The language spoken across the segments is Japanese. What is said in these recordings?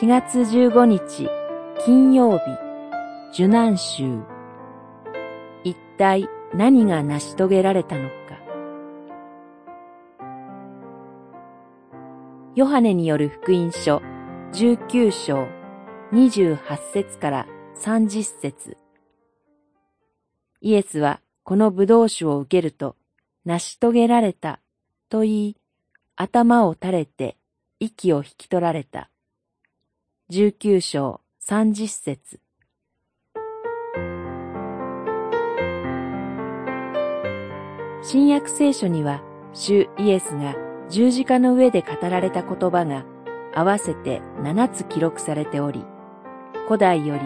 4月15日金曜日。受難週一体何が成し遂げられたのか。ヨハネによる福音書19章28節から30節。イエスはこの葡萄酒を受けると成し遂げられたと言い、頭を垂れて息を引き取られた。19章30節新約聖書には、主イエスが十字架の上で語られた言葉が合わせて七つ記録されており、古代より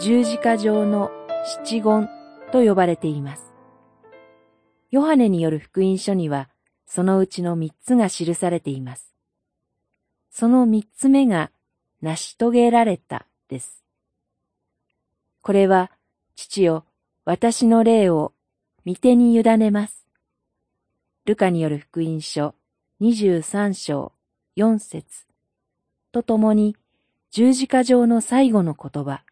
十字架上の七言と呼ばれています。ヨハネによる福音書には、そのうちの三つが記されています。その三つ目が、成し遂げられたです。これは、父よ、私の霊を、御手に委ねます。ルカによる福音書、二十三章、四節とともに、十字架上の最後の言葉、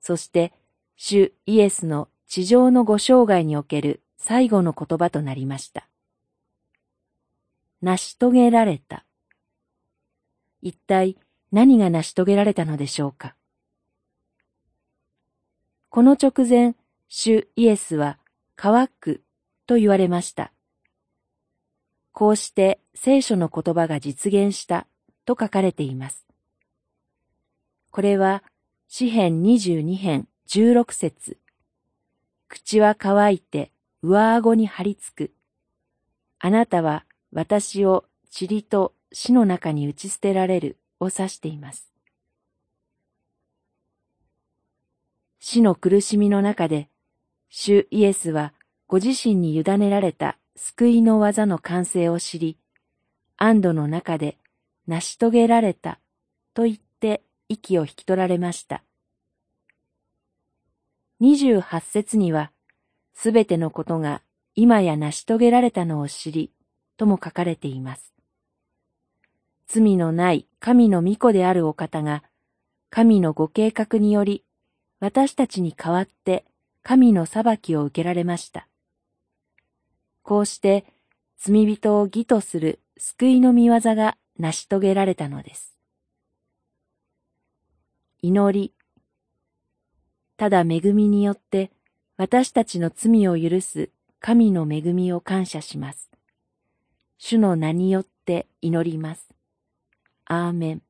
そして、主イエスの地上のご生涯における最後の言葉となりました。成し遂げられた。一体何が成し遂げられたのでしょうか？この直前、主イエスは乾くと言われました。こうして聖書の言葉が実現したと書かれています。これは、詩編22編16節口は乾いて上顎に張り付く。あなたは私を塵と死の中に打ち捨てられるを指しています。死の苦しみの中で、主イエスはご自身に委ねられた救いの技の完成を知り、安堵の中で成し遂げられたと言って息を引き取られました。28節には、すべてのことが今や成し遂げられたのを知り、とも書かれています。罪のない神の御子であるお方が、神のご計画により、私たちに代わって神の裁きを受けられました。こうして罪人を義とする救いの見業が成し遂げられたのです。祈り。ただ恵みによって私たちの罪を許す神の恵みを感謝します。主の名によって祈ります。アーメン。